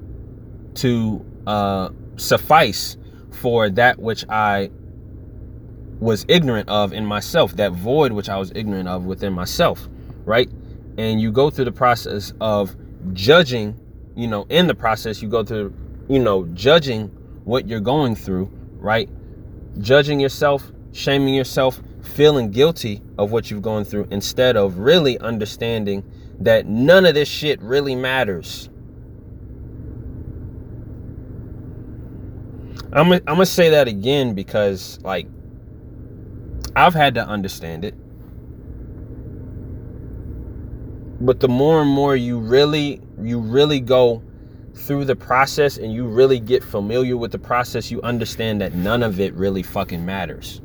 to uh suffice for that which I was ignorant of in myself, that void which I was ignorant of within myself, right? And you go through the process of judging, you know, in the process, you go through, you know, judging what you're going through, right? Judging yourself, shaming yourself, feeling guilty of what you've gone through instead of really understanding that none of this shit really matters. I'm, I'm gonna say that again because, like, I've had to understand it. But the more and more you really you really go through the process and you really get familiar with the process, you understand that none of it really fucking matters.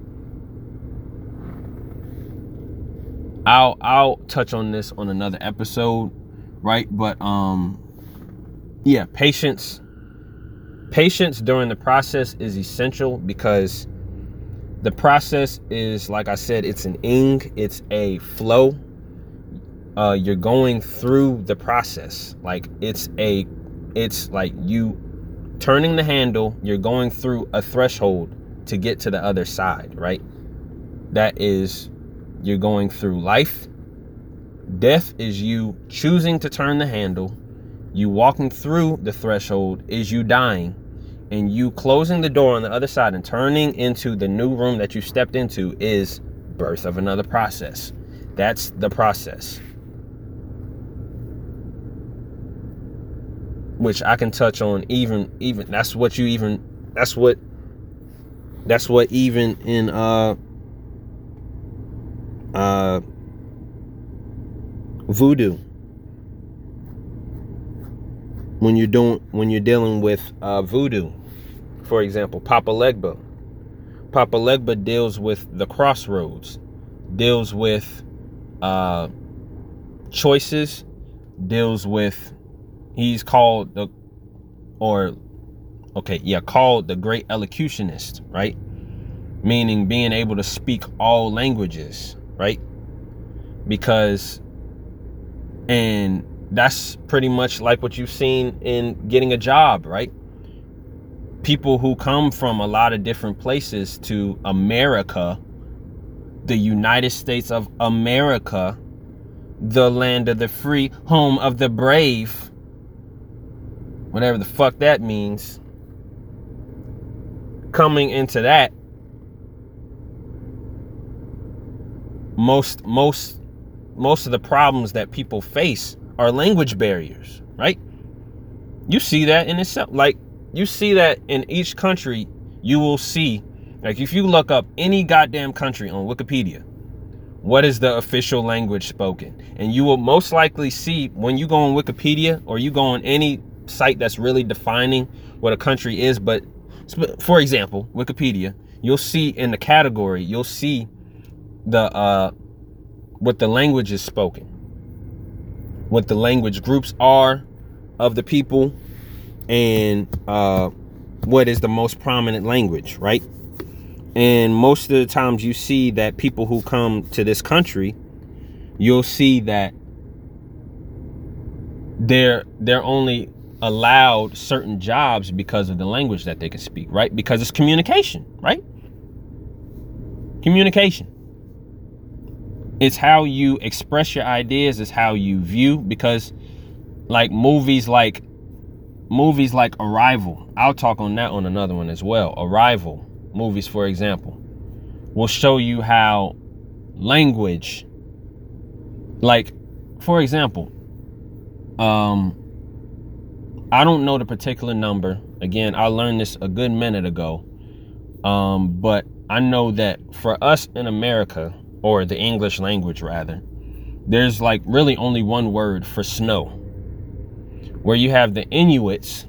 I'll I'll touch on this on another episode, right? But um yeah, patience patience during the process is essential because the process is like i said it's an ing it's a flow. Uh, you're going through the process. Like it's a it's like you turning the handle you're going through a threshold to get to the other side right? That is you're going through life. Death is you choosing to turn the handle. You walking through the threshold is you dying, and you closing the door on the other side and turning into the new room that you stepped into is birth of another process. That's the process. Which I can touch on even even that's what you even that's what that's what even in uh uh voodoo when you're doing when you're dealing with uh, voodoo for example papa legba. Papa legba deals with the crossroads deals with uh, choices deals with he's called the or okay yeah called the great elocutionist right? Meaning being able to speak all languages right? Because and that's pretty much like what you've seen in getting a job, right? People who come from a lot of different places to America, the United States of America, the land of the free, home of the brave, whatever the fuck that means, coming into that, most, most, most of the problems that people face are language barriers, right? You see that in itself. Like you see that in each country, you will see, like if you look up any goddamn country on Wikipedia, what is the official language spoken? And you will most likely see when you go on Wikipedia or you go on any site that's really defining what a country is, but for example, Wikipedia, you'll see in the category, you'll see the uh what the language is spoken what the language groups are of the people and uh, what is the most prominent language, right? And most of the times you see that people who come to this country, you'll see that they're they're only allowed certain jobs because of the language that they can speak, right? Because it's communication, right? Communication it's how you express your ideas it's how you view because like movies like movies like arrival i'll talk on that on another one as well. Arrival movies for example will show you how language like for example um i don't know the particular number. Again i learned this a good minute ago. Um but i know that for us in america or the English language rather, there's like really only one word for snow. Where you have the Inuits,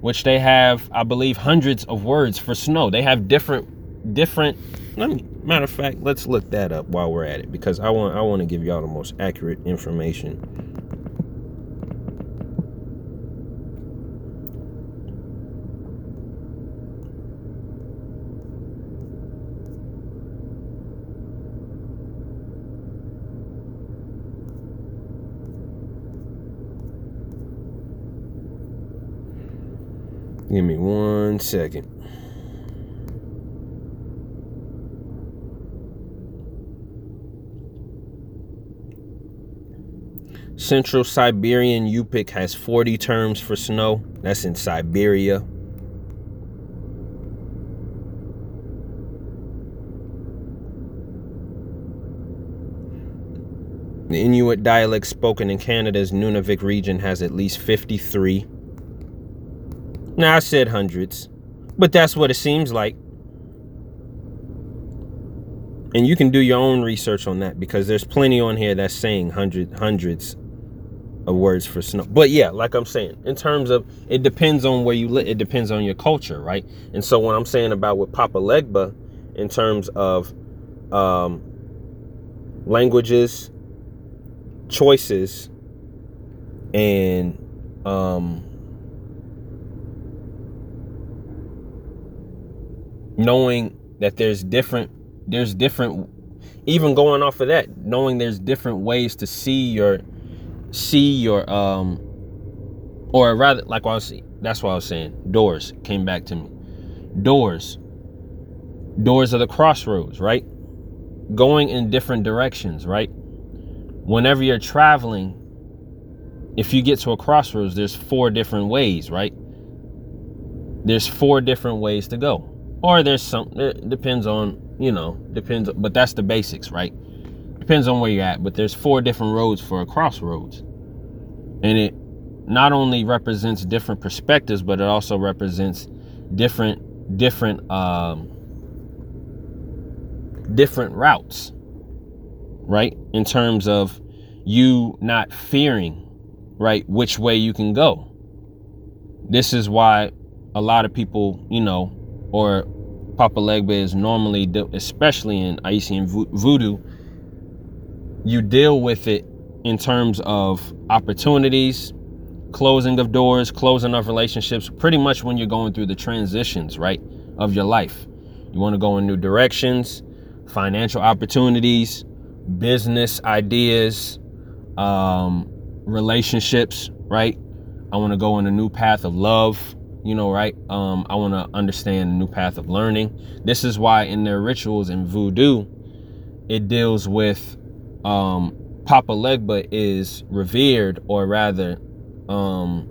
which they have, I believe, hundreds of words for snow. They have different, different. Let me, matter of fact, let's look that up while we're at it because I want, I want to give y'all the most accurate information Give me one second. Central Siberian Yupik has 40 terms for snow. That's in Siberia. The Inuit dialect spoken in Canada's Nunavik region has at least 53. Now, I said hundreds, but that's what it seems like. And you can do your own research on that because there's plenty on here that's saying hundred hundreds of words for snow. But yeah, like I'm saying, in terms of it depends on where you live, it depends on your culture, right? And so what I'm saying about with Papa Legba, in terms of um, languages, choices, and um, knowing that there's different there's different even going off of that knowing there's different ways to see your see your um or rather like I was that's what I was saying doors came back to me doors doors are the crossroads right going in different directions right whenever you're traveling if you get to a crossroads, there's four different ways, right? There's four different ways to go. Or there's some it depends on, you know, depends but that's the basics, right? Depends on where you're at, but there's four different roads for a crossroads. And it not only represents different perspectives, but it also represents different different um different routes right in terms of you not fearing right which way you can go this is why a lot of people you know or papa legba is normally especially in Haitian voodoo you deal with it in terms of opportunities closing of doors, closing of relationships, pretty much when you're going through the transitions, right, of your life. You want to go in new directions, financial opportunities, business ideas, um, relationships, right? I want to go on a new path of love, you know, right? Um, I want to understand a new path of learning. This is why in their rituals in voodoo, it deals with um, Papa Legba is revered, or rather, um,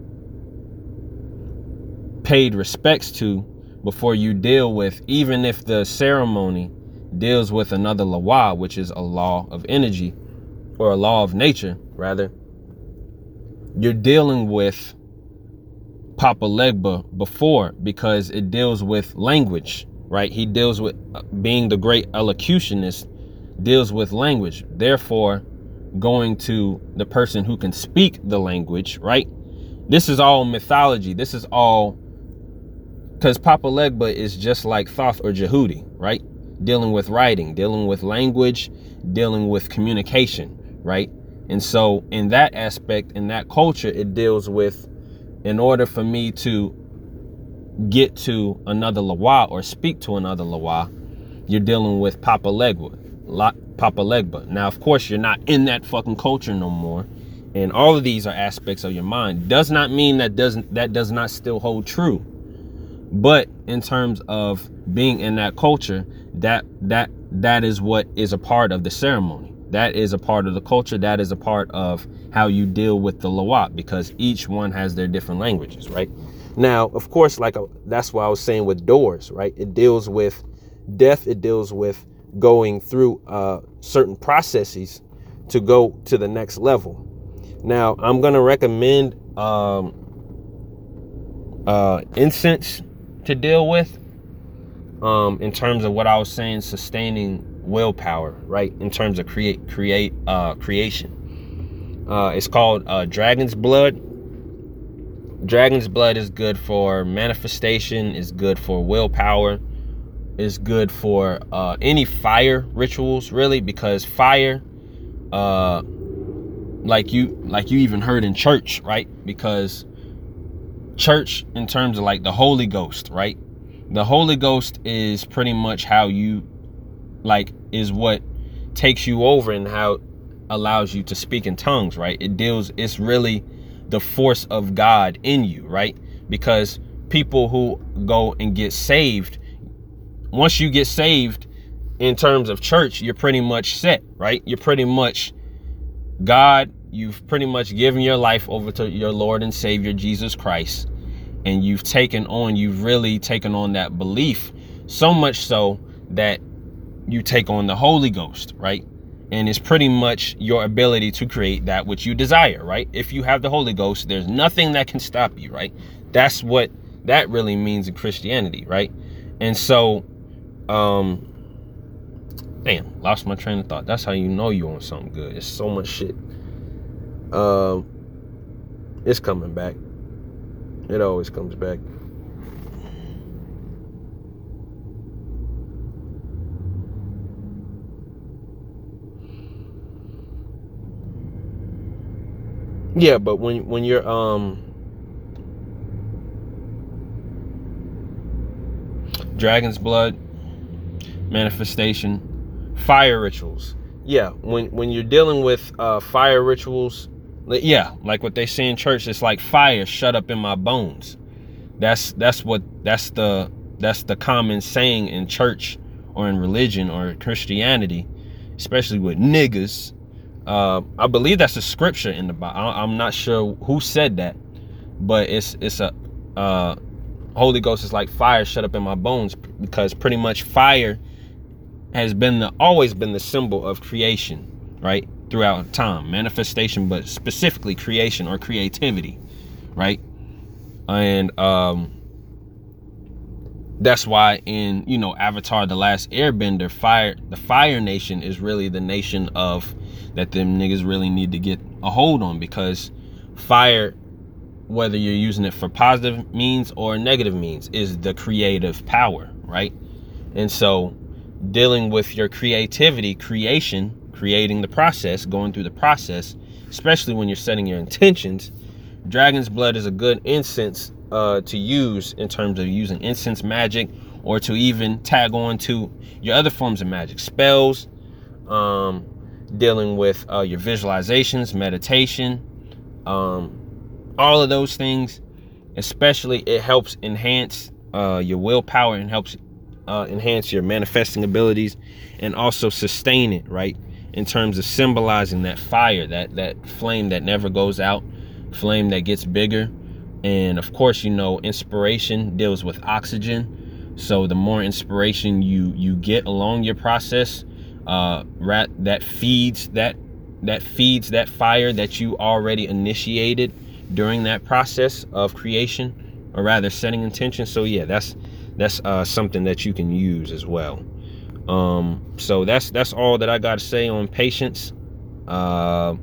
paid respects to before you deal with, even if the ceremony deals with another law, which is a law of energy or a law of nature, rather, you're dealing with Papa Legba before because it deals with language, right? He deals with uh, being the great elocutionist, deals with language. Therefore, going to the person who can speak the language, right? This is all mythology. This is all because Papa Legba is just like Thoth or Djehuty, right? Dealing with writing, dealing with language, dealing with communication, right? And so, in that aspect, in that culture, it deals with, in order for me to get to another Lawa or speak to another Lawa, you're dealing with Papa Legba. Papa Legba. Now, of course, you're not in that fucking culture no more. And all of these are aspects of your mind. Does not mean that doesn't that does not still hold true. But in terms of being in that culture, that that that is what is a part of the ceremony. That is a part of the culture. That is a part of how you deal with the Lawat because each one has their different languages, right? Now, of course, like uh, that's why I was saying with doors, right? It deals with death. It deals with going through uh, certain processes to go to the next level. Now, I'm going to recommend um, uh, incense to deal with um, in terms of what I was saying, sustaining willpower, right? In terms of create, create, uh, creation. Uh, it's called uh, Dragon's Blood. Dragon's Blood is good for manifestation. Is good for willpower is good for uh, any fire rituals, really, because fire, uh, like you, like you even heard in church, right? Because church, in terms of like the Holy Ghost, right? The Holy Ghost is pretty much how you, like, is what takes you over and how allows you to speak in tongues, right? It deals, it's really the force of God in you, right? Because people who go and get saved once you get saved in terms of church, you're pretty much set, right? You're pretty much God, you've pretty much given your life over to your Lord and Savior Jesus Christ. And you've taken on, you've really taken on that belief so much so that you take on the Holy Ghost, right? And it's pretty much your ability to create that which you desire, right? If you have the Holy Ghost, there's nothing that can stop you, right? That's what that really means in Christianity, right? And so um, damn, lost my train of thought. That's how you know you're on something good. It's so much shit. Um, it's coming back. It always comes back. Yeah, but when when you're um Dragon's Blood manifestation, fire rituals. Yeah, when when you're dealing with uh, fire rituals, yeah, like what they say in church, it's like fire shut up in my bones. That's that's what that's the that's the common saying in church or in religion or Christianity, especially with niggas. Uh, I believe that's a scripture in the Bible. I'm not sure who said that, but it's it's a uh, Holy Ghost is like fire shut up in my bones because pretty much fire has been the always been the symbol of creation, right? Throughout time, manifestation, but specifically creation or creativity, right? And um that's why in you know Avatar: The Last Airbender, fire the Fire Nation is really the nation of that them niggas really need to get a hold on because fire, whether you're using it for positive means or negative means, is the creative power, right? And so dealing with your creativity, creation, creating the process, going through the process, especially when you're setting your intentions, dragon's blood is a good incense uh, to use in terms of using incense magic or to even tag on to your other forms of magic spells um, dealing with uh, your visualizations meditation um, all of those things. Especially it helps enhance uh, your willpower and helps uh, enhance your manifesting abilities and also sustain it right? In terms of symbolizing that fire that that flame that never goes out flame that gets bigger. And of course, you know, inspiration deals with oxygen. So the more inspiration you you get along your process, uh, rat that feeds that that feeds that fire that you already initiated during that process of creation, or rather setting intention. So yeah, that's that's uh, something that you can use as well. Um, so that's that's all that I got to say on patience. Uh,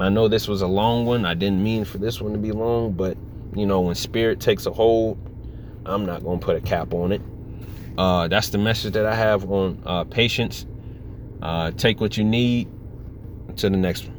I know this was a long one. I didn't mean for this one to be long, but you know, when spirit takes a hold, I'm not to put a cap on it. Uh, that's the message that I have on uh, patience. Uh, take what you need. To the next one.